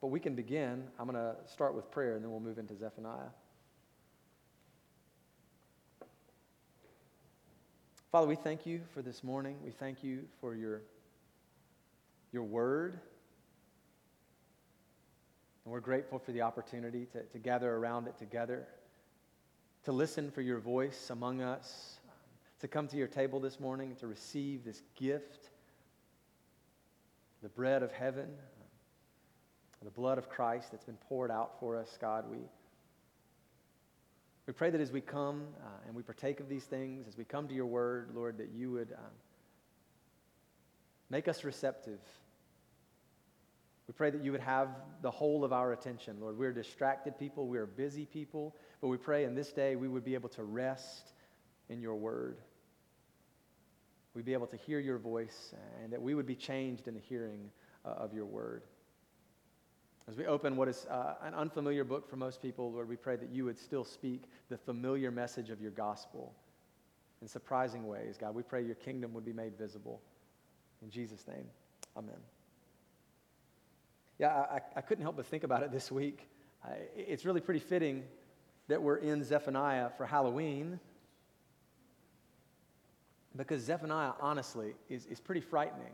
but we can begin. I'm going to start with prayer and then we'll move into Zephaniah. Father, we thank you for this morning. We thank you for your, your word. And we're grateful for the opportunity to, to gather around it together, to listen for your voice among us, to come to your table this morning, to receive this gift, the bread of heaven, the blood of Christ that's been poured out for us, God. We, we pray that as we come uh, and we partake of these things, as we come to your word, Lord, that you would um, make us receptive. We pray that you would have the whole of our attention. Lord, we're distracted people, we are busy people, but we pray in this day we would be able to rest in your word. We'd be able to hear your voice and that we would be changed in the hearing uh, of your word. As we open what is uh, an unfamiliar book for most people, Lord, we pray that you would still speak the familiar message of your gospel in surprising ways. God, we pray your kingdom would be made visible. In Jesus' name, amen. Yeah, I, I couldn't help but think about it this week. It's really pretty fitting that we're in Zephaniah for Halloween because Zephaniah, honestly, is, is pretty frightening.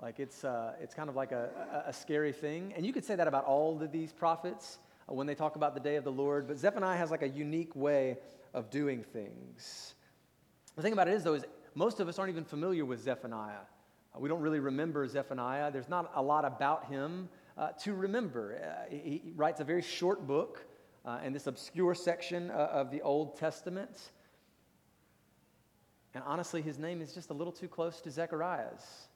Like it's, uh, it's kind of like a, a, a, scary thing. And you could say that about all of these prophets uh, when they talk about the day of the Lord. But Zephaniah has like a unique way of doing things. The thing about it is, though, is most of us aren't even familiar with Zephaniah. We don't really remember Zephaniah. There's not a lot about him uh, to remember. Uh, he, he, writes a very short book in this obscure section of the Old Testament. And honestly, his name is just a little too close to Zechariah's.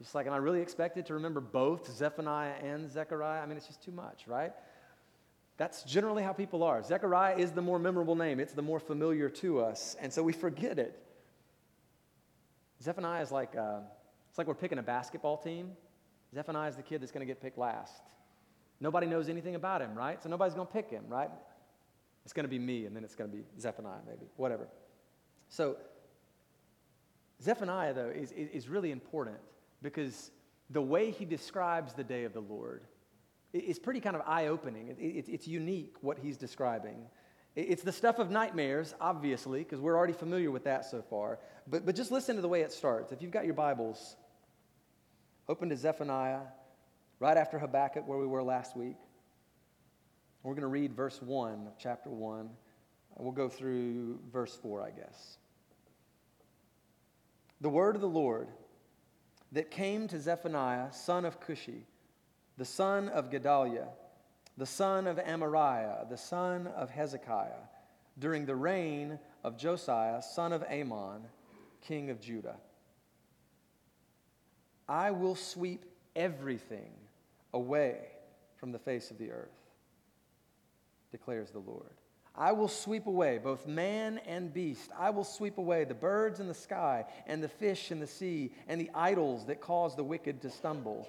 Just like, and I really expected to remember both Zephaniah and Zechariah? I mean, it's just too much, right? That's generally how people are. Zechariah is the more memorable name, it's the more familiar to us, and so we forget it. Zephaniah is like, uh, it's like we're picking a basketball team. Zephaniah is the kid that's going to get picked last. Nobody knows anything about him, right? So nobody's going to pick him, right? It's going to be me, and then it's going to be Zephaniah, maybe, whatever. So, Zephaniah, though, is, is really important because the way he describes the day of the Lord is pretty kind of eye opening. It's unique what he's describing. It's the stuff of nightmares, obviously, because we're already familiar with that so far. But, but just listen to the way it starts. If you've got your Bibles, open to Zephaniah, right after Habakkuk, where we were last week. We're going to read verse 1 of chapter 1. We'll go through verse 4, I guess. The word of the Lord that came to Zephaniah, son of Cushi, the son of Gedaliah, the son of Amariah, the son of Hezekiah, during the reign of Josiah, son of Amon, king of Judah. I will sweep everything away from the face of the earth, declares the Lord. I will sweep away both man and beast. I will sweep away the birds in the sky and the fish in the sea and the idols that cause the wicked to stumble.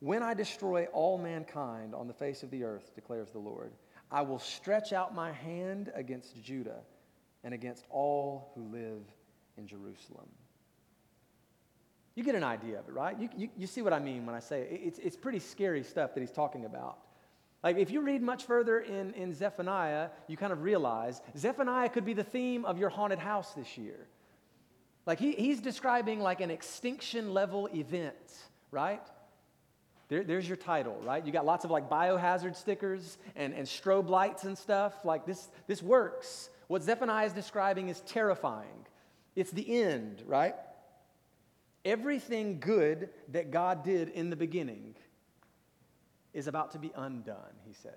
When I destroy all mankind on the face of the earth, declares the Lord, I will stretch out my hand against Judah and against all who live in Jerusalem. You get an idea of it, right? You, you, you see what I mean when I say it. It's, it's pretty scary stuff that he's talking about. Like, if you read much further in, in Zephaniah, you kind of realize Zephaniah could be the theme of your haunted house this year. Like, he, he's describing like an extinction level event, right? There, there's your title, right? You got lots of like biohazard stickers and, and strobe lights and stuff. Like, this, this works. What Zephaniah is describing is terrifying. It's the end, right? Everything good that God did in the beginning is about to be undone, he says.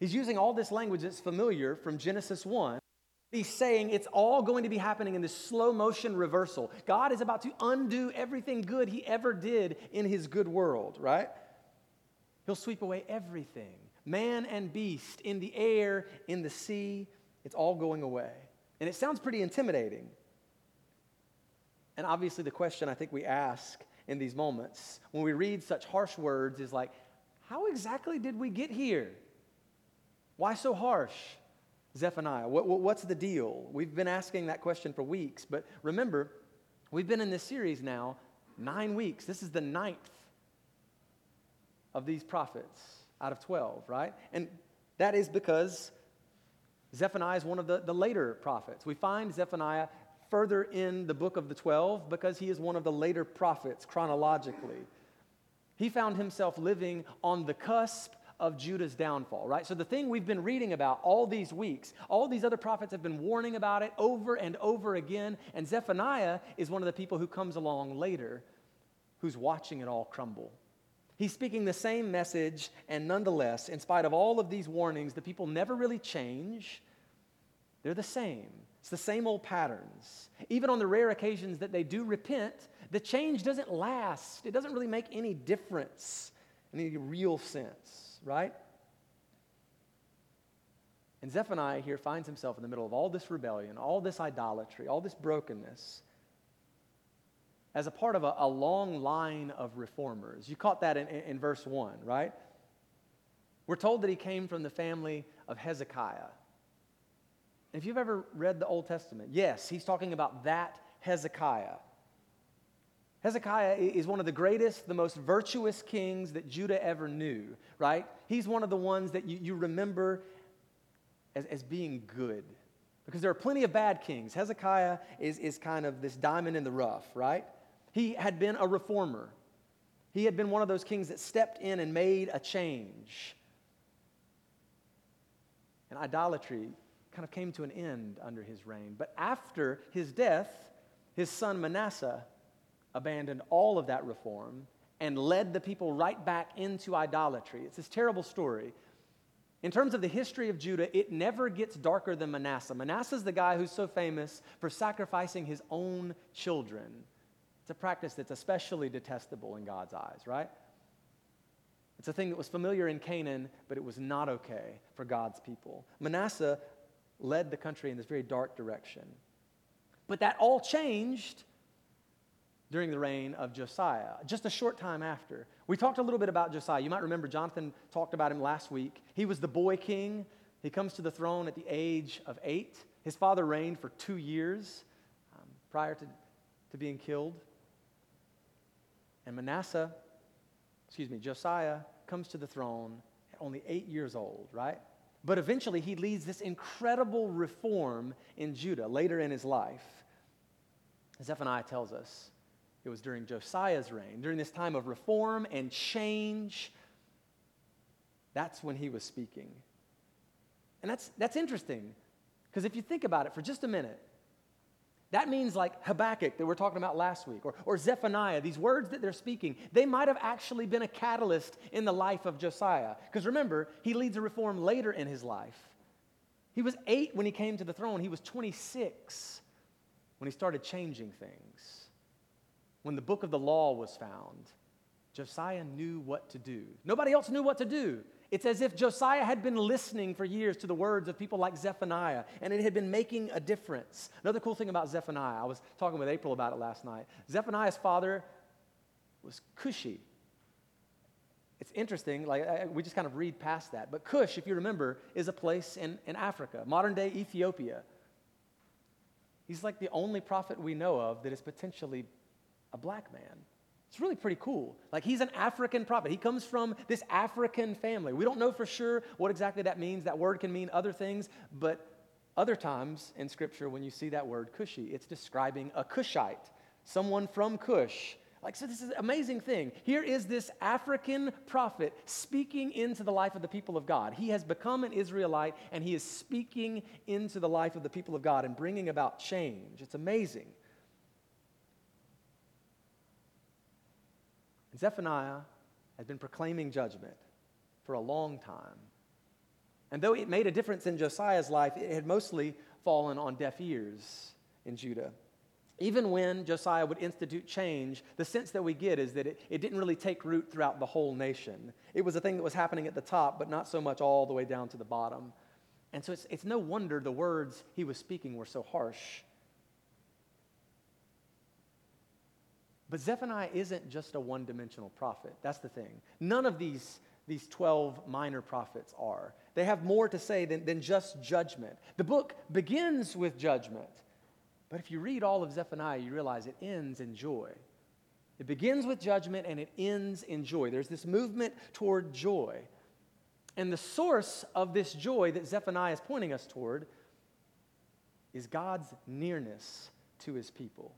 He's using all this language that's familiar from Genesis 1. He's saying it's all going to be happening in this slow motion reversal. God is about to undo everything good he ever did in his good world, right? He'll sweep away everything man and beast, in the air, in the sea. It's all going away. And it sounds pretty intimidating. And obviously, the question I think we ask in these moments when we read such harsh words is like, how exactly did we get here? Why so harsh? Zephaniah, what, what, what's the deal? We've been asking that question for weeks, but remember, we've been in this series now nine weeks. This is the ninth. of these prophets out of 12, right? And that is because Zephaniah is one of the, the later prophets. We find Zephaniah further in the book of the 12 because he is one of the later prophets chronologically. He found himself living on the cusp of Judah's downfall, right? So, the thing we've been reading about all these weeks, all these other prophets have been warning about it over and over again. And Zephaniah is one of the people who comes along later who's watching it all crumble. He's speaking the same message, and nonetheless, in spite of all of these warnings, the people never really change. They're the same. It's the same old patterns. Even on the rare occasions that they do repent, the change doesn't last. It doesn't really make any difference in any real sense, right? And Zephaniah here finds himself in the middle of all this rebellion, all this idolatry, all this brokenness as a part of a, a long line of reformers. You caught that in, in, verse 1, right? We're told that he came from the family of Hezekiah. If you've ever read the Old Testament, yes, he's talking about that Hezekiah. Hezekiah is one of the greatest, the most virtuous kings that Judah ever knew, right? He's one of the ones that you, you remember as, as being good. Because there are plenty of bad kings. Hezekiah is, is kind of this diamond in the rough, right? He had been a reformer. He had been one of those kings that stepped in and made a change. And idolatry kind of came to an end under his reign. But after his death, his son Manasseh abandoned all of that reform and led the people right back into idolatry. It's this terrible story. In terms of the history of Judah, it never gets darker than Manasseh. Manasseh is the guy who's so famous for sacrificing his own children. It's a practice that's especially detestable in God's eyes, right? It's a thing that was familiar in Canaan, but it was not okay for God's people. Manasseh led the country in this very dark direction. But that all changed during the reign of Josiah, just a short time after. We talked a little bit about Josiah. You might remember Jonathan talked about him last week. He was the boy king. He comes to the throne at the age of eight. His father reigned for two years um, prior to, to being killed. And Manasseh, excuse me, Josiah comes to the throne at only eight years old, right? But eventually he leads this incredible reform in Judah later in his life. Zephaniah tells us it was during Josiah's reign, during this time of reform and change. That's when he was speaking. And that's, that's interesting because if you think about it for just a minute, that means like Habakkuk that we're talking about last week, or, or Zephaniah, these words that they're speaking, they might have actually been a catalyst in the life of Josiah. Because remember, he leads a reform later in his life. He was eight when he came to the throne, he was 26 when he started changing things. When the book of the law was found, Josiah knew what to do. Nobody else knew what to do. It's as if Josiah had been listening for years to the words of people like Zephaniah, and it had been making a difference. Another cool thing about Zephaniah, I was talking with April about it last night. Zephaniah's father was Cushi. It's interesting, like I, we just kind of read past that. But Cush, if you remember, is a place in, in Africa, modern day Ethiopia. He's like the only prophet we know of that is potentially a black man. It's really pretty cool. Like he's an African prophet. He comes from this African family. We don't know for sure what exactly that means. That word can mean other things, but other times in scripture when you see that word Cushi, it's describing a Cushite, someone from Cush. Like, so this is an amazing thing. Here is this African prophet speaking into the life of the people of God. He has become an Israelite and he is speaking into the life of the people of God and bringing about change. It's amazing. Zephaniah had been proclaiming judgment for a long time. And though it made a difference in Josiah's life, it had mostly fallen on deaf ears in Judah. Even when Josiah would institute change, the sense that we get is that it, it didn't really take root throughout the whole nation. It was a thing that was happening at the top, but not so much all the way down to the bottom. And so it's, it's no wonder the words he was speaking were so harsh. But Zephaniah isn't just a one dimensional prophet. That's the thing. None of these, these 12 minor prophets are. They have more to say than, than just judgment. The book begins with judgment, but if you read all of Zephaniah, you realize it ends in joy. It begins with judgment and it ends in joy. There's this movement toward joy. And the source of this joy that Zephaniah is pointing us toward is God's nearness to his people.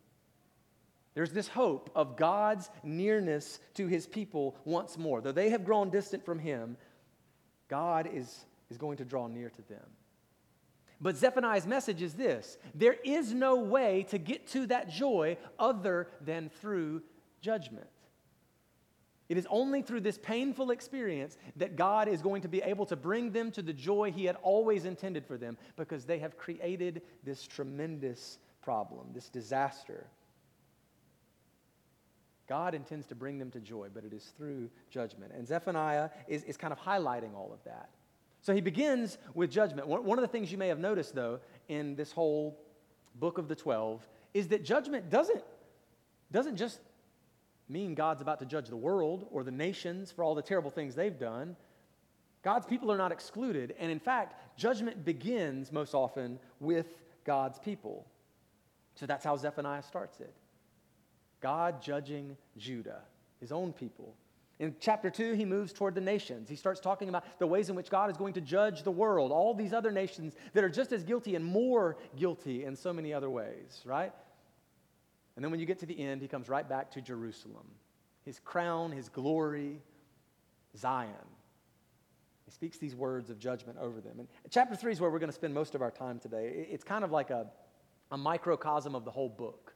There's this hope of God's nearness to his people once more. Though they have grown distant from him, God is, is going to draw near to them. But Zephaniah's message is this there is no way to get to that joy other than through judgment. It is only through this painful experience that God is going to be able to bring them to the joy He had always intended for them because they have created this tremendous problem, this disaster. God intends to bring them to joy, but it is through judgment. And Zephaniah is, is kind of highlighting all of that. So he begins with judgment. One of the things you may have noticed, though, in this whole book of the 12 is that judgment doesn't, doesn't just mean God's about to judge the world or the nations for all the terrible things they've done. God's people are not excluded. And in fact, judgment begins most often with God's people. So that's how Zephaniah starts it God judging Judah, his own people. In chapter 2, he moves toward the nations. He starts talking about the ways in which God is going to judge the world, all these other nations that are just as guilty and more guilty in so many other ways, right? And then when you get to the end, he comes right back to Jerusalem, his crown, his glory, Zion. He speaks these words of judgment over them. And chapter 3 is where we're going to spend most of our time today. It's kind of like a, a microcosm of the whole book.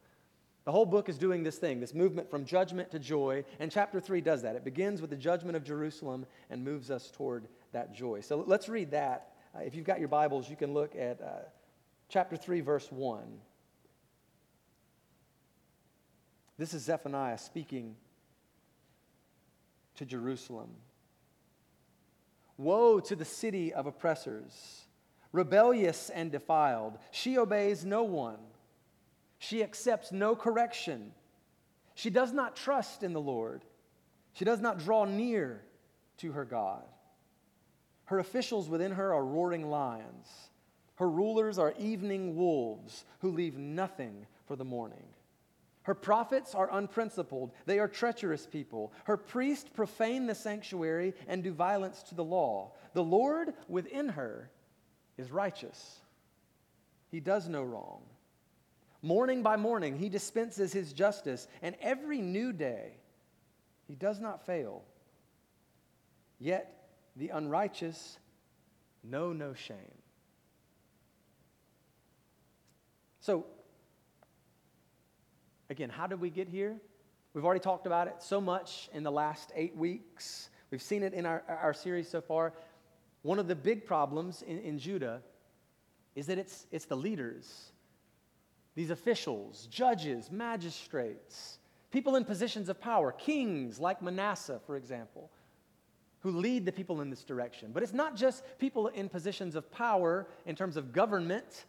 The whole book is doing this thing, this movement from judgment to joy, and chapter 3 does that. It begins with the judgment of Jerusalem and moves us toward that joy. So let's read that. Uh, if you've got your Bibles, you can look at uh, chapter 3, verse 1. This is Zephaniah speaking to Jerusalem. Woe to the city of oppressors, rebellious and defiled. She obeys no one she accepts no correction. She does not trust in the Lord. She does not draw near to her God. Her officials within her are roaring lions. Her rulers are evening wolves who leave nothing for the morning. Her prophets are unprincipled. They are treacherous people. Her priests profane the sanctuary and do violence to the law. The Lord within her is righteous. He does no wrong. Morning by morning, he dispenses his justice, and every new day, he does not fail. Yet the unrighteous know no shame. So, again, how did we get here? We've already talked about it so much in the last eight weeks. We've seen it in our, our series so far. One of the big problems in, in Judah is that it's, it's the leaders these officials, judges, magistrates, people in positions of power, kings like Manasseh, for example, who lead the people in this direction. But it's not just people in positions of power in terms of government,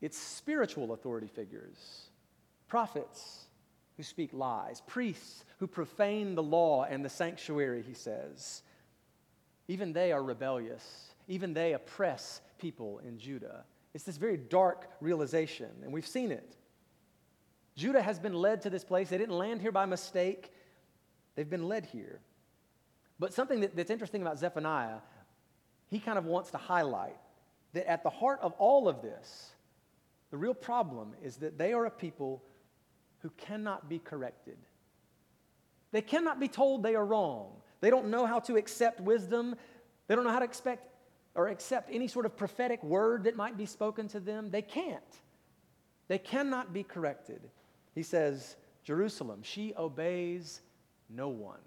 it's spiritual authority figures, prophets who speak lies, priests who profane the law and the sanctuary, he says. Even they are rebellious, even they oppress people in Judah. It's this very dark realization, and we've seen it. Judah has been led to this place. They didn't land here by mistake, they've been led here. But something that, that's interesting about Zephaniah, he kind of wants to highlight that at the heart of all of this, the real problem is that they are a people who cannot be corrected. They cannot be told they are wrong. They don't know how to accept wisdom. They don't know how to expect or accept any sort of prophetic word that might be spoken to them. They can't. They cannot be corrected. He says, Jerusalem, she obeys no one.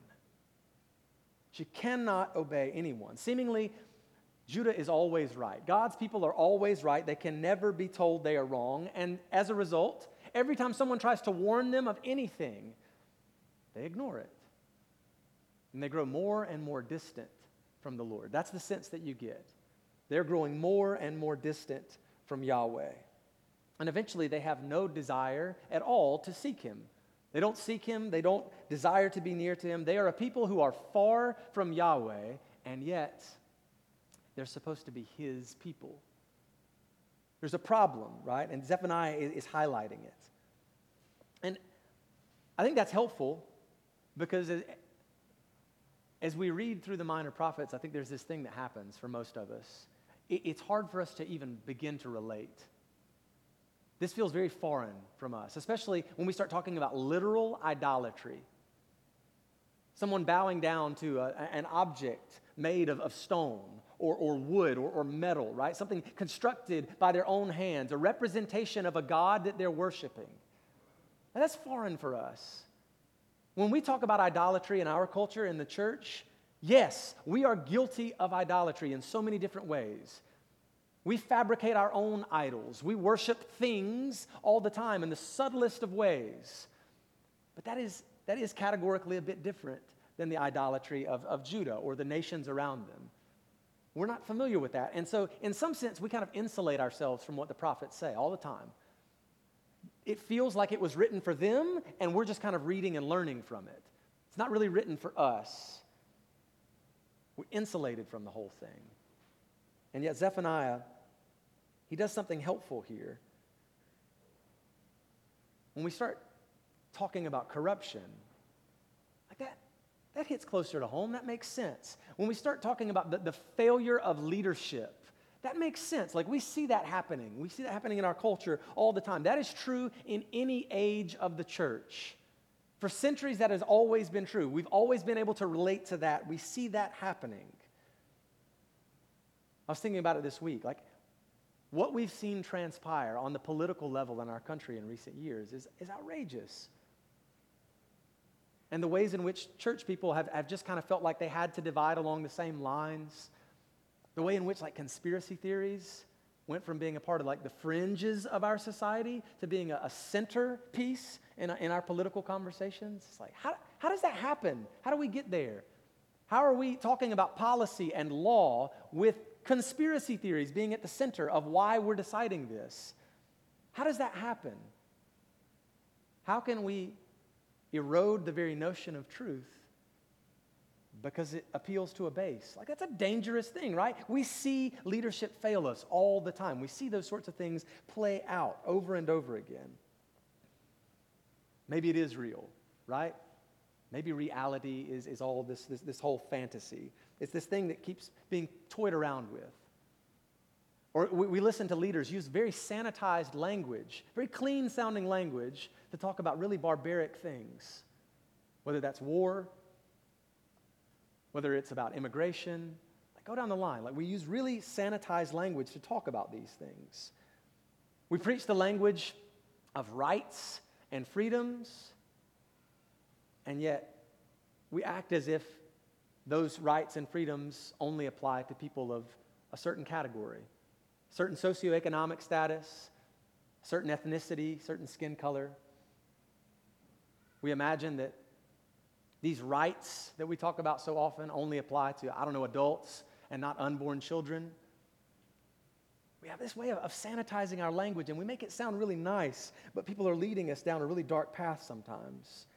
She cannot obey anyone. Seemingly, Judah is always right. God's people are always right. They can never be told they are wrong. And as a result, every time someone tries to warn them of anything, they ignore it. And they grow more and more distant from the Lord. That's the sense that you get. They're growing more and more distant from Yahweh. And eventually they have no desire at all to seek Him. They don't seek Him, they don't desire to be near to Him. They are a people who are far from Yahweh, and yet they're supposed to be His people. There's a problem, right? And Zephaniah is, highlighting it. And I think that's helpful because as we read through the minor prophets, I think there's this thing that happens for most of us. It, it's hard for us to even begin to relate. This feels very foreign from us, especially when we start talking about literal idolatry. Someone bowing down to a, an object made of, of stone or, or wood or, or metal, right? Something constructed by their own hands, a representation of a God that they're worshiping. And that's foreign for us. When we talk about idolatry in our culture, in the church, yes, we are guilty of idolatry in so many different ways. We fabricate our own idols. We worship things all the time in the subtlest of ways. But that is, that is categorically a bit different than the idolatry of, of Judah or the nations around them. We're not familiar with that. And so, in some sense, we kind of insulate ourselves from what the prophets say all the time. It feels like it was written for them, and we're just kind of reading and learning from it. It's not really written for us. We're insulated from the whole thing. And yet, Zephaniah, he does something helpful here. When we start talking about corruption, like that, that hits closer to home. That makes sense. When we start talking about the, the failure of leadership, that makes sense. Like we see that happening. We see that happening in our culture all the time. That is true in any age of the church. For centuries, that has always been true. We've always been able to relate to that. We see that happening. I was thinking about it this week. Like, what we've seen transpire on the political level in our country in recent years is, is outrageous and the ways in which church people have, have just kind of felt like they had to divide along the same lines. The way in which, like, conspiracy theories went from being a part of, like, the fringes of our society to being a, a centerpiece in, in our political conversations. It's like, how, how does that happen? How do we get there? How are we talking about policy and law with conspiracy theories being at the center of why we're deciding this? How does that happen? How can we erode the very notion of truth because it appeals to a base. Like, that's a dangerous thing, right? We see leadership fail us all the time. We see those sorts of things play out over and over again. Maybe it is real, right? Maybe reality is, is all this, this, this whole fantasy. It's this thing that keeps being toyed around with. Or we, we listen to leaders use very sanitized language, very clean sounding language to talk about really barbaric things, whether that's war, whether it's about immigration. Like, go down the line. Like, we use really sanitized language to talk about these things. We preach the language of rights and freedoms, and yet we act as if those rights and freedoms only apply to people of a certain category certain socioeconomic status, certain ethnicity, certain skin color. We imagine that these rights that we talk about so often only apply to, I don't know, adults and not unborn children. We have this way of, sanitizing our language and we make it sound really nice, but people are leading us down a really dark path sometimes.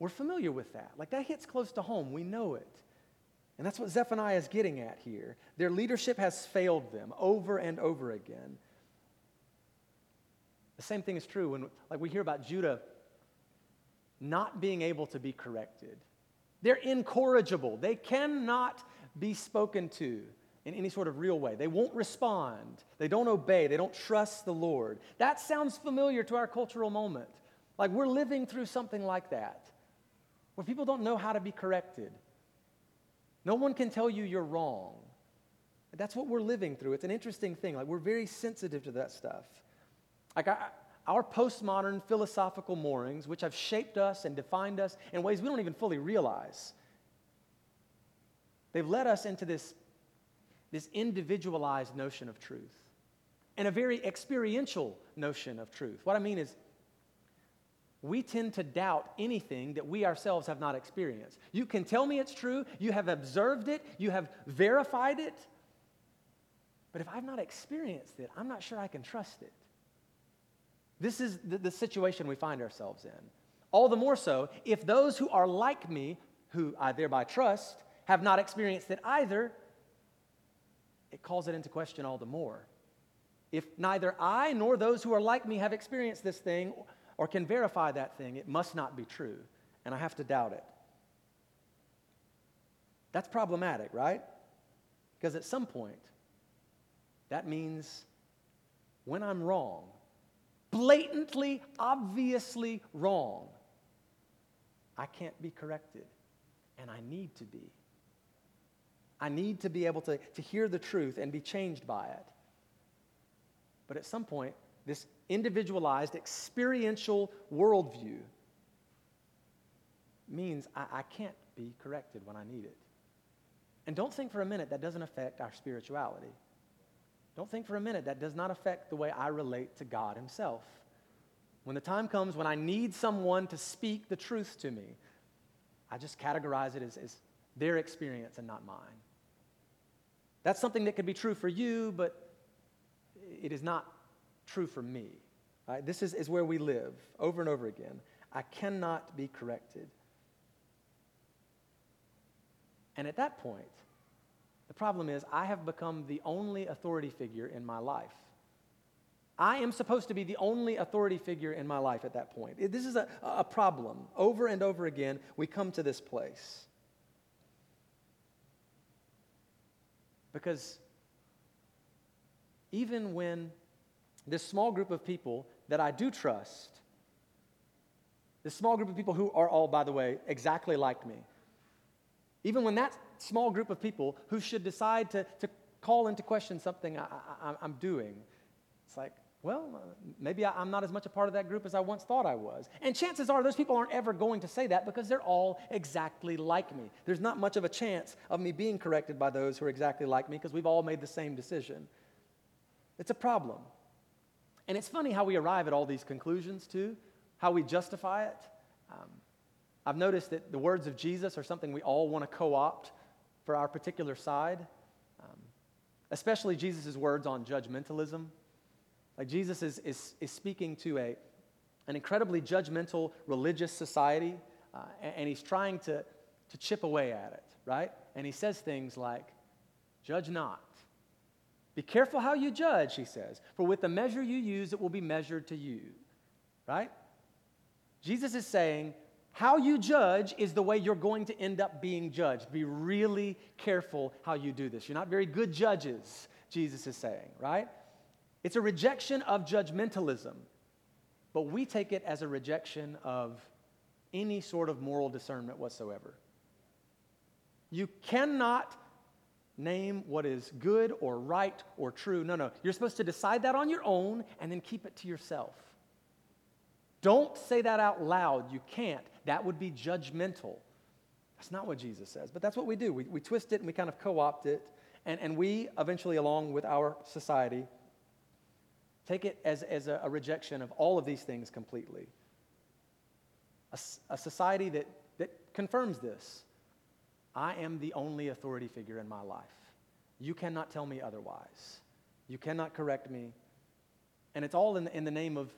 We're familiar with that. Like that hits close to home. We know it. And that's what Zephaniah is getting at here. Their leadership has failed them over and over again. The same thing is true when like we hear about Judah not being able to be corrected. They're incorrigible. They cannot be spoken to in any sort of real way. They won't respond. They don't obey. They don't trust the Lord. That sounds familiar to our cultural moment. Like we're living through something like that, where people don't know how to be corrected. No one can tell you you're wrong. That's what we're living through. It's an interesting thing. Like, we're very sensitive to that stuff. Like, I, our postmodern philosophical moorings, which have shaped us and defined us in ways we don't even fully realize, they've led us into this, this individualized notion of truth and a very experiential notion of truth. What I mean is, we tend to doubt anything that we ourselves have not experienced. You can tell me it's true, you have observed it, you have verified it, but if I've not experienced it, I'm not sure I can trust it. This is the, the situation we find ourselves in. All the more so if those who are like me, who I thereby trust, have not experienced it either, it calls it into question all the more. If neither I nor those who are like me have experienced this thing, or can verify that thing, it must not be true, and I have to doubt it. That's problematic, right? Because at some point, that means when I'm wrong, blatantly, obviously wrong, I can't be corrected, and I need to be. I need to be able to, to hear the truth and be changed by it. But at some point, this individualized, experiential worldview means I, I can't be corrected when I need it. And don't think for a minute that doesn't affect our spirituality. Don't think for a minute that does not affect the way I relate to God Himself. When the time comes when I need someone to speak the truth to me, I just categorize it as, as their experience and not mine. That's something that could be true for you, but it is not true for me. Right? This is, is where we live over and over again. I cannot be corrected. And at that point, the problem is I have become the only authority figure in my life. I am supposed to be the only authority figure in my life at that point. This is a, a problem. Over and over again, we come to this place. Because even when this small group of people that I do trust, this small group of people who are all, by the way, exactly like me, even when that small group of people who should decide to, to call into question something I, am doing, it's like, well, uh, maybe I, I'm not as much a part of that group as I once thought I was. And chances are those people aren't ever going to say that because they're all exactly like me. There's not much of a chance of me being corrected by those who are exactly like me because we've all made the same decision. It's a problem. And it's funny how we arrive at all these conclusions, too, how we justify it. Um, I've noticed that the words of Jesus are something we all want to co opt for our particular side, um, especially Jesus' words on judgmentalism. Like Jesus is, is, is speaking to a, an incredibly judgmental religious society, uh, and, and he's trying to, to chip away at it, right? And he says things like, Judge not. Be careful how you judge, he says, for with the measure you use, it will be measured to you, right? Jesus is saying, how you judge is the way you're going to end up being judged. Be really careful how you do this. You're not very good judges, Jesus is saying, right? It's a rejection of judgmentalism, but we take it as a rejection of any sort of moral discernment whatsoever. You cannot name what is good or right or true. No, no. You're supposed to decide that on your own and then keep it to yourself. Don't say that out loud. You can't. That would be judgmental. That's not what Jesus says, but that's what we do. We, we twist it and we kind of co opt it, and, and we eventually, along with our society, take it as, as a, a rejection of all of these things completely. A, a society that, that confirms this. I am the only authority figure in my life. You cannot tell me otherwise. You cannot correct me. And it's all in the, in the name of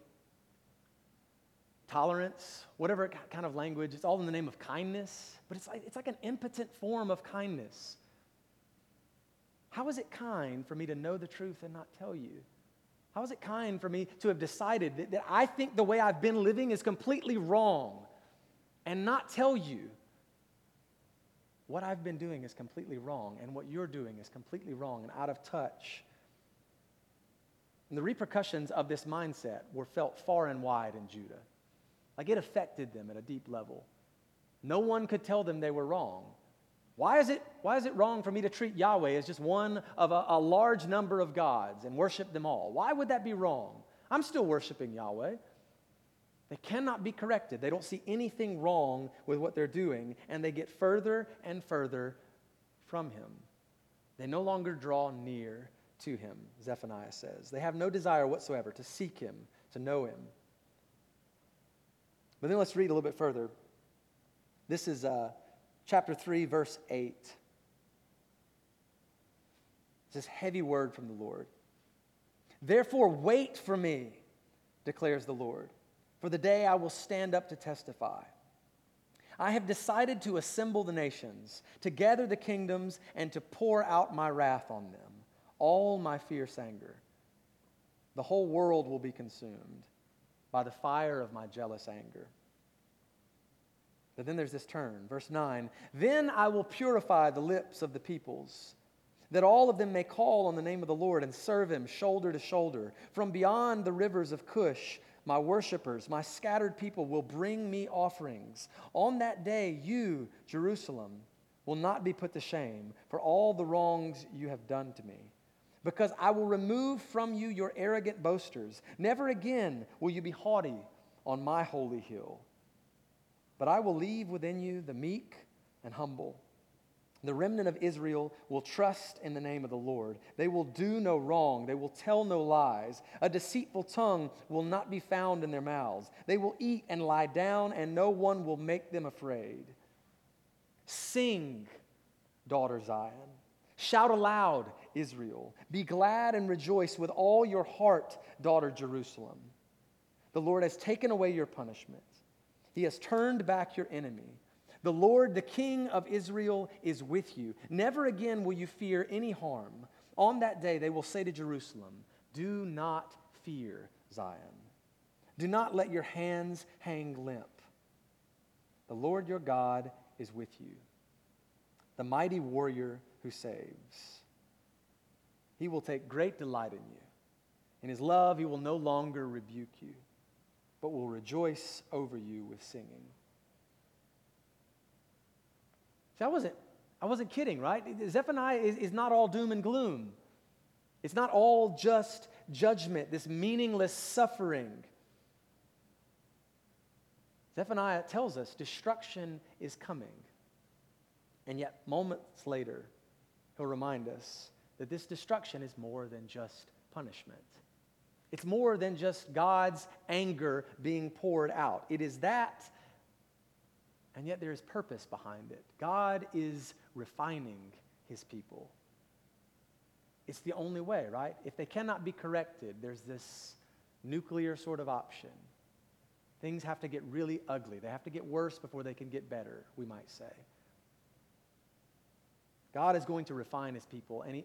tolerance, whatever kind of language. It's all in the name of kindness, but it's like, it's like an impotent form of kindness. How is it kind for me to know the truth and not tell you? How is it kind for me to have decided that, that I think the way I've been living is completely wrong and not tell you what I've been doing is completely wrong and what you're doing is completely wrong and out of touch? And the repercussions of this mindset were felt far and wide in Judah. Like it affected them at a deep level. No one could tell them they were wrong. Why is it, why is it wrong for me to treat Yahweh as just one of a, a large number of gods and worship them all? Why would that be wrong? I'm still worshiping Yahweh. They cannot be corrected. They don't see anything wrong with what they're doing, and they get further and further from Him. They no longer draw near to Him, Zephaniah says. They have no desire whatsoever to seek Him, to know Him. But then let's read a little bit further. This is uh, chapter 3, verse 8. It's this heavy word from the Lord. Therefore, wait for me, declares the Lord, for the day I will stand up to testify. I have decided to assemble the nations, to gather the kingdoms, and to pour out my wrath on them, all my fierce anger. The whole world will be consumed by the fire of my jealous anger. But then there's this turn. Verse 9 Then I will purify the lips of the peoples, that all of them may call on the name of the Lord and serve him shoulder to shoulder. From beyond the rivers of Cush, my worshippers, my scattered people will bring me offerings. On that day, you, Jerusalem, will not be put to shame for all the wrongs you have done to me. Because I will remove from you your arrogant boasters. Never again will you be haughty on my holy hill. But I will leave within you the meek and humble. The remnant of Israel will trust in the name of the Lord. They will do no wrong. They will tell no lies. A deceitful tongue will not be found in their mouths. They will eat and lie down, and no one will make them afraid. Sing, daughter Zion. Shout aloud, Israel. Be glad and rejoice with all your heart, daughter Jerusalem. The Lord has taken away your punishment, He has turned back your enemy. The Lord, the King of Israel, is with you. Never again will you fear any harm. On that day, they will say to Jerusalem, Do not fear Zion. Do not let your hands hang limp. The Lord your God is with you, the mighty warrior who saves. He will take great delight in you. In his love, he will no longer rebuke you, but will rejoice over you with singing. See, I wasn't, I wasn't kidding, right? Zephaniah is, is not all doom and gloom. It's not all just judgment, this meaningless suffering. Zephaniah tells us destruction is coming. And yet, moments later, he'll remind us that this destruction is more than just punishment. It's more than just God's anger being poured out. It is that, and yet there is purpose behind it. God is refining his people. It's the only way, right? If they cannot be corrected, there's this nuclear sort of option. Things have to get really ugly. They have to get worse before they can get better, we might say. God is going to refine his people, and he,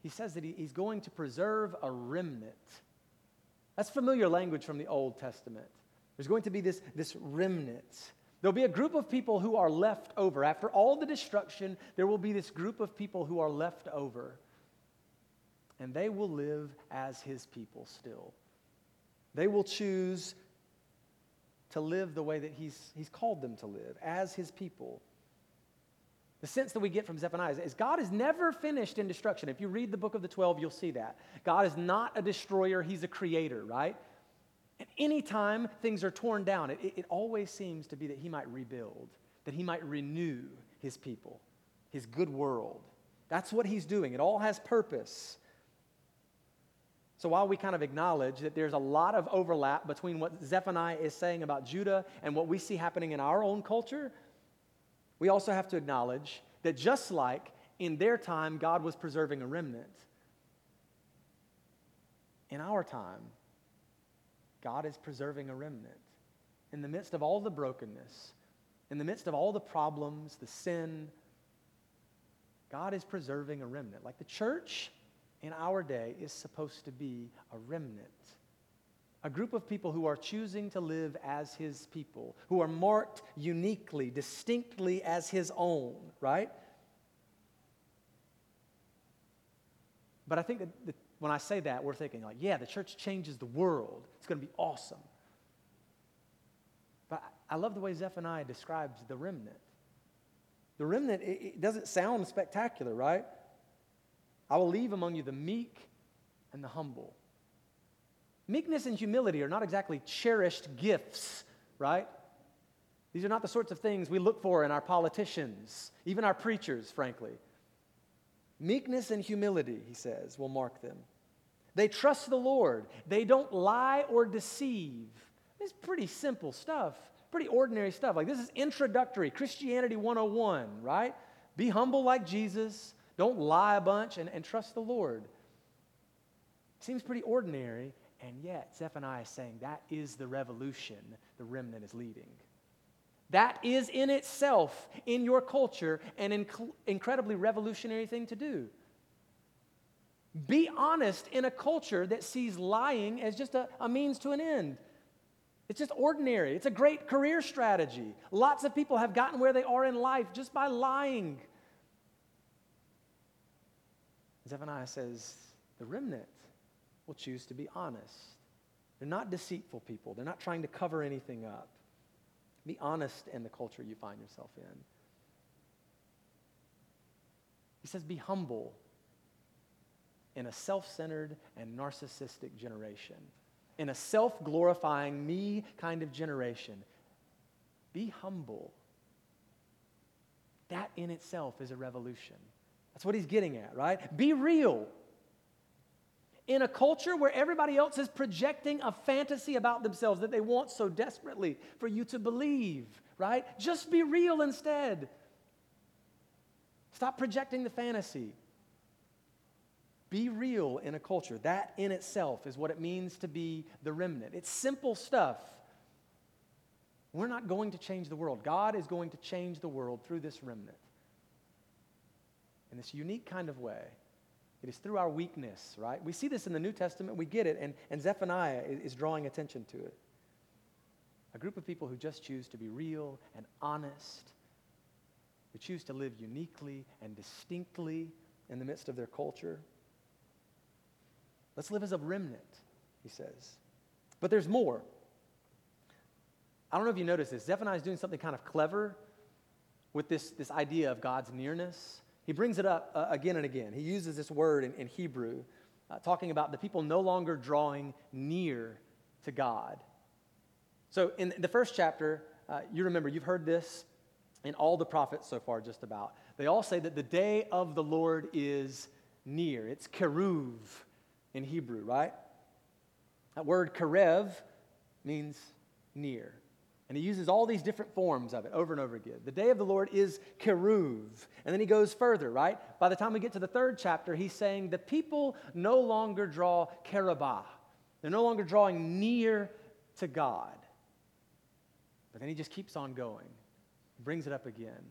he says that he, he's going to preserve a remnant. That's familiar language from the Old Testament. There's going to be this, this remnant. There'll be a group of people who are left over. After all the destruction, there will be this group of people who are left over. And they will live as his people still. They will choose to live the way that he's, he's called them to live, as his people. The sense that we get from Zephaniah is, God is never finished in destruction. If you read the book of the 12, you'll see that. God is not a destroyer, He's a creator, right? And anytime things are torn down, it, it always seems to be that He might rebuild, that He might renew His people, His good world. That's what He's doing. It all has purpose. So while we kind of acknowledge that there's a lot of overlap between what Zephaniah is saying about Judah and what we see happening in our own culture, we also have to acknowledge that just like in their time God was preserving a remnant, in our time, God is preserving a remnant. In the midst of all the brokenness, in the midst of all the problems, the sin, God is preserving a remnant. Like the church in our day is supposed to be a remnant a group of people who are choosing to live as his people, who are marked uniquely, distinctly as his own, right? But I think that when I say that, we're thinking, like, yeah, the church changes the world. It's going to be awesome. But I love the way Zephaniah describes the remnant. The remnant, it doesn't sound spectacular, right? I will leave among you the meek and the humble. Meekness and humility are not exactly cherished gifts, right? These are not the sorts of things we look for in our politicians, even our preachers, frankly. Meekness and humility, he says, will mark them. They trust the Lord. They don't lie or deceive. It's pretty simple stuff, pretty ordinary stuff. Like this is introductory, Christianity 101, right? Be humble like Jesus. Don't lie a bunch and, and trust the Lord. Seems pretty ordinary, and yet, Zephaniah is saying that is the revolution the remnant is leading. That is in itself, in your culture, an inc- incredibly revolutionary thing to do. Be honest in a culture that sees lying as just a, a means to an end. It's just ordinary. It's a great career strategy. Lots of people have gotten where they are in life just by lying. Zephaniah says the remnant will choose to be honest. They're not deceitful people, they're not trying to cover anything up. Be honest in the culture you find yourself in. He says, be humble in a self centered and narcissistic generation, in a self glorifying me kind of generation. Be humble. That in itself is a revolution. That's what he's getting at, right? Be real. In a culture where everybody else is projecting a fantasy about themselves that they want so desperately for you to believe, right? Just be real instead. Stop projecting the fantasy. Be real in a culture. That in itself is what it means to be the remnant. It's simple stuff. We're not going to change the world. God is going to change the world through this remnant in this unique kind of way. It is through our weakness, right? We see this in the New Testament, we get it, and, and Zephaniah is, is drawing attention to it. A group of people who just choose to be real and honest, who choose to live uniquely and distinctly in the midst of their culture. Let's live as a remnant, he says. But there's more. I don't know if you noticed this. Zephaniah is doing something kind of clever with this, this idea of God's nearness. He brings it up uh, again and again. He uses this word in, in Hebrew, uh, talking about the people no longer drawing near to God. So, in the first chapter, uh, you remember, you've heard this in all the prophets so far, just about. They all say that the day of the Lord is near. It's keruv in Hebrew, right? That word karev means near. And he uses all these different forms of it over and over again. The day of the Lord is Keruv. And then he goes further, right? By the time we get to the third chapter, he's saying the people no longer draw Kerubah. They're no longer drawing near to God. But then he just keeps on going. Brings it up again.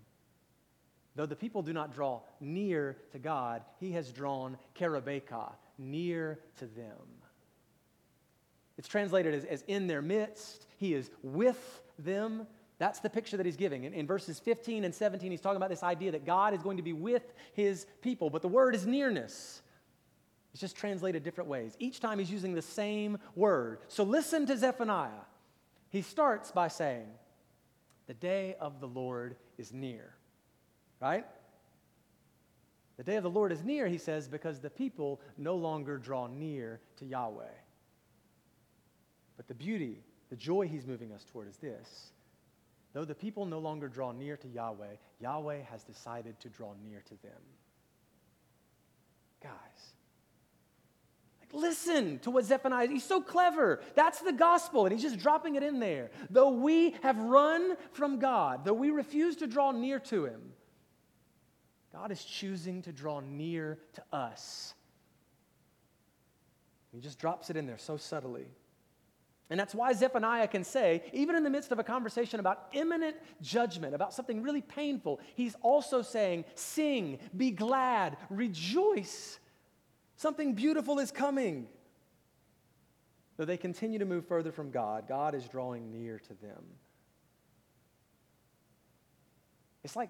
Though the people do not draw near to God, he has drawn Kerubeka, near to them. It's translated as, as in their midst. He is with them. That's the picture that he's giving. In, in, verses 15 and 17, he's talking about this idea that God is going to be with his people. But the word is nearness. It's just translated different ways. Each time he's using the same word. So listen to Zephaniah. He starts by saying, The day of the Lord is near. Right? The day of the Lord is near, he says, because the people no longer draw near to Yahweh. But the beauty the joy he's moving us toward is this. Though the people no longer draw near to Yahweh, Yahweh has decided to draw near to them. Guys, like listen to what Zephaniah, he's so clever. That's the gospel, and he's just dropping it in there. Though we have run from God, though we refuse to draw near to him, God is choosing to draw near to us. He just drops it in there so subtly. And that's why Zephaniah can say, even in the midst of a conversation about imminent judgment, about something really painful, he's also saying, Sing, be glad, rejoice. Something beautiful is coming. Though they continue to move further from God, God is drawing near to them. It's like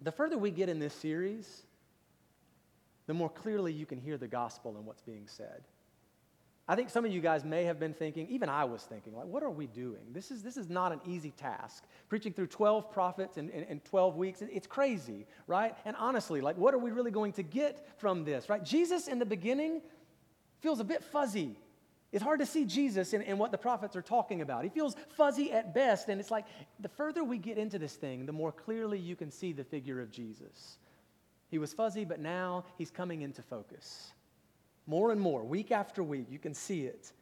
the further we get in this series, the more clearly you can hear the gospel and what's being said. I think some of you guys may have been thinking, even I was thinking, like, what are we doing? This is, this is not an easy task. Preaching through 12 prophets in, in, in 12 weeks, it's crazy, right? And honestly, like, what are we really going to get from this, right? Jesus in the beginning feels a bit fuzzy. It's hard to see Jesus in, in what the prophets are talking about. He feels fuzzy at best, and it's like the further we get into this thing, the more clearly you can see the figure of Jesus. He was fuzzy, but now he's coming into focus. More and more, week after week, you can see it.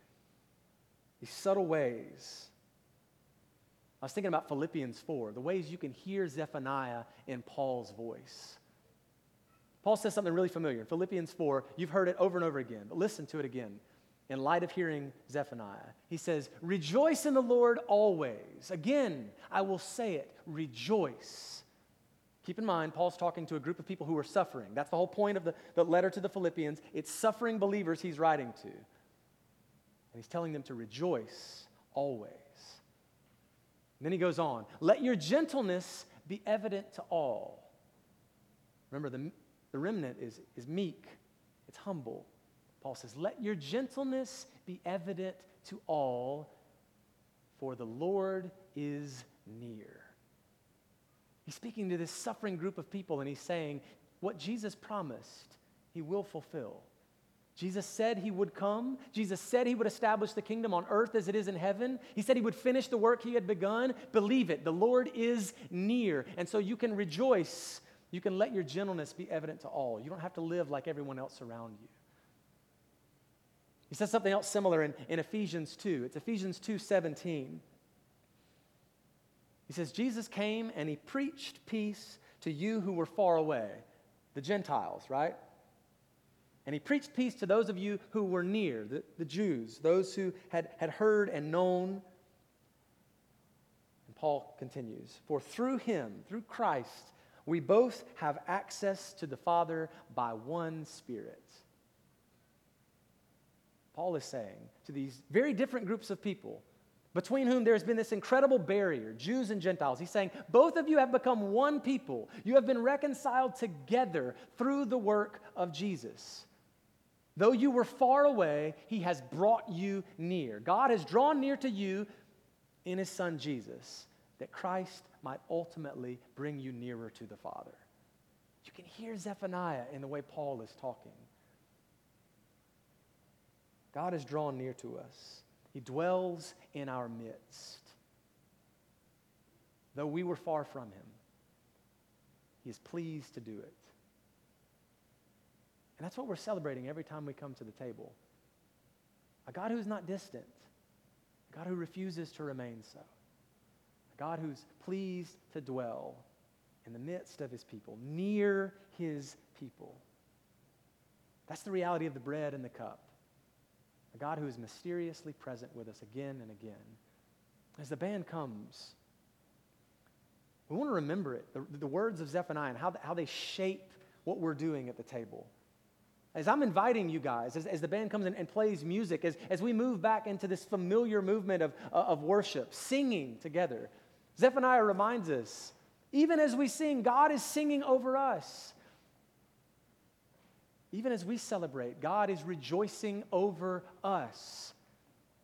These subtle ways. I was thinking about Philippians 4, the ways you can hear Zephaniah in Paul's voice. Paul says something really familiar. In Philippians 4, you've heard it over and over again, but listen to it again in light of hearing Zephaniah. He says, Rejoice in the Lord always. Again, I will say it, rejoice. Keep in mind, Paul's talking to a group of people who are suffering. That's the whole point of the, the letter to the Philippians. It's suffering believers he's writing to. And he's telling them to rejoice always. then he goes on let your gentleness be evident to all. Remember, the, the remnant is, is meek, it's humble. Paul says, Let your gentleness be evident to all, for the Lord is near. He's speaking to this suffering group of people, and he's saying, What Jesus promised, he will fulfill. Jesus said he would come. Jesus said he would establish the kingdom on earth as it is in heaven. He said he would finish the work he had begun. Believe it. The Lord is near. And so you can rejoice. You can let your gentleness be evident to all. You don't have to live like everyone else around you. He says something else similar in, in Ephesians 2. It's Ephesians 2 17. He says, Jesus came and he preached peace to you who were far away, the Gentiles, right? And he preached peace to those of you who were near, the, the Jews, those who had, had heard and known. And Paul continues For through him, through Christ, we both have access to the Father by one Spirit. Paul is saying to these very different groups of people, between whom there has been this incredible barrier, Jews and Gentiles. He's saying, both of you have become one people. You have been reconciled together through the work of Jesus. Though you were far away, he has brought you near. God has drawn near to you in his son Jesus, that Christ might ultimately bring you nearer to the Father. You can hear Zephaniah in the way Paul is talking. God has drawn near to us, he dwells in our midst. Though we were far from him, he is pleased to do it. And that's what we're celebrating every time we come to the table. A God who's not distant, a God who refuses to remain so, a God who's pleased to dwell in the midst of his people, near his people. That's the reality of the bread and the cup. A God who is mysteriously present with us again and again. As the band comes, we want to remember it, the, the words of Zephaniah and how, how they shape what we're doing at the table. As I'm inviting you guys, as, as the band comes in and plays music, as, as we move back into this familiar movement of, uh, of worship, singing together, Zephaniah reminds us even as we sing, God is singing over us. Even as we celebrate, God is rejoicing over us.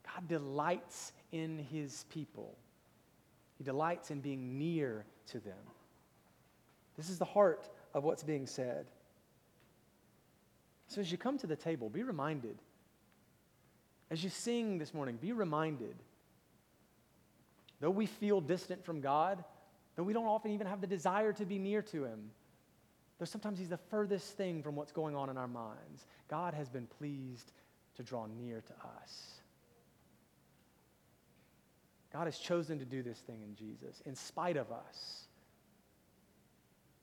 God delights in his people, he delights in being near to them. This is the heart of what's being said. So as you come to the table, be reminded. As you sing this morning, be reminded. Though we feel distant from God, though we don't often even have the desire to be near to Him, though sometimes He's the furthest thing from what's going on in our minds, God has been pleased to draw near to us. God has chosen to do this thing in Jesus in spite of us.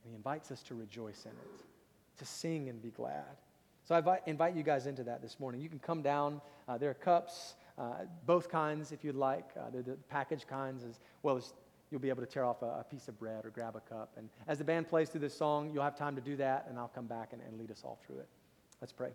And He invites us to rejoice in it, to sing and be glad. So I invite, you guys into that this morning. You can come down. Uh, there are cups, uh, both kinds if you'd like. Uh, they're the package kinds as well as you'll be able to tear off a, a, piece of bread or grab a cup. And as the band plays through this song, you'll have time to do that, and I'll come back and, and lead us all through it. Let's pray.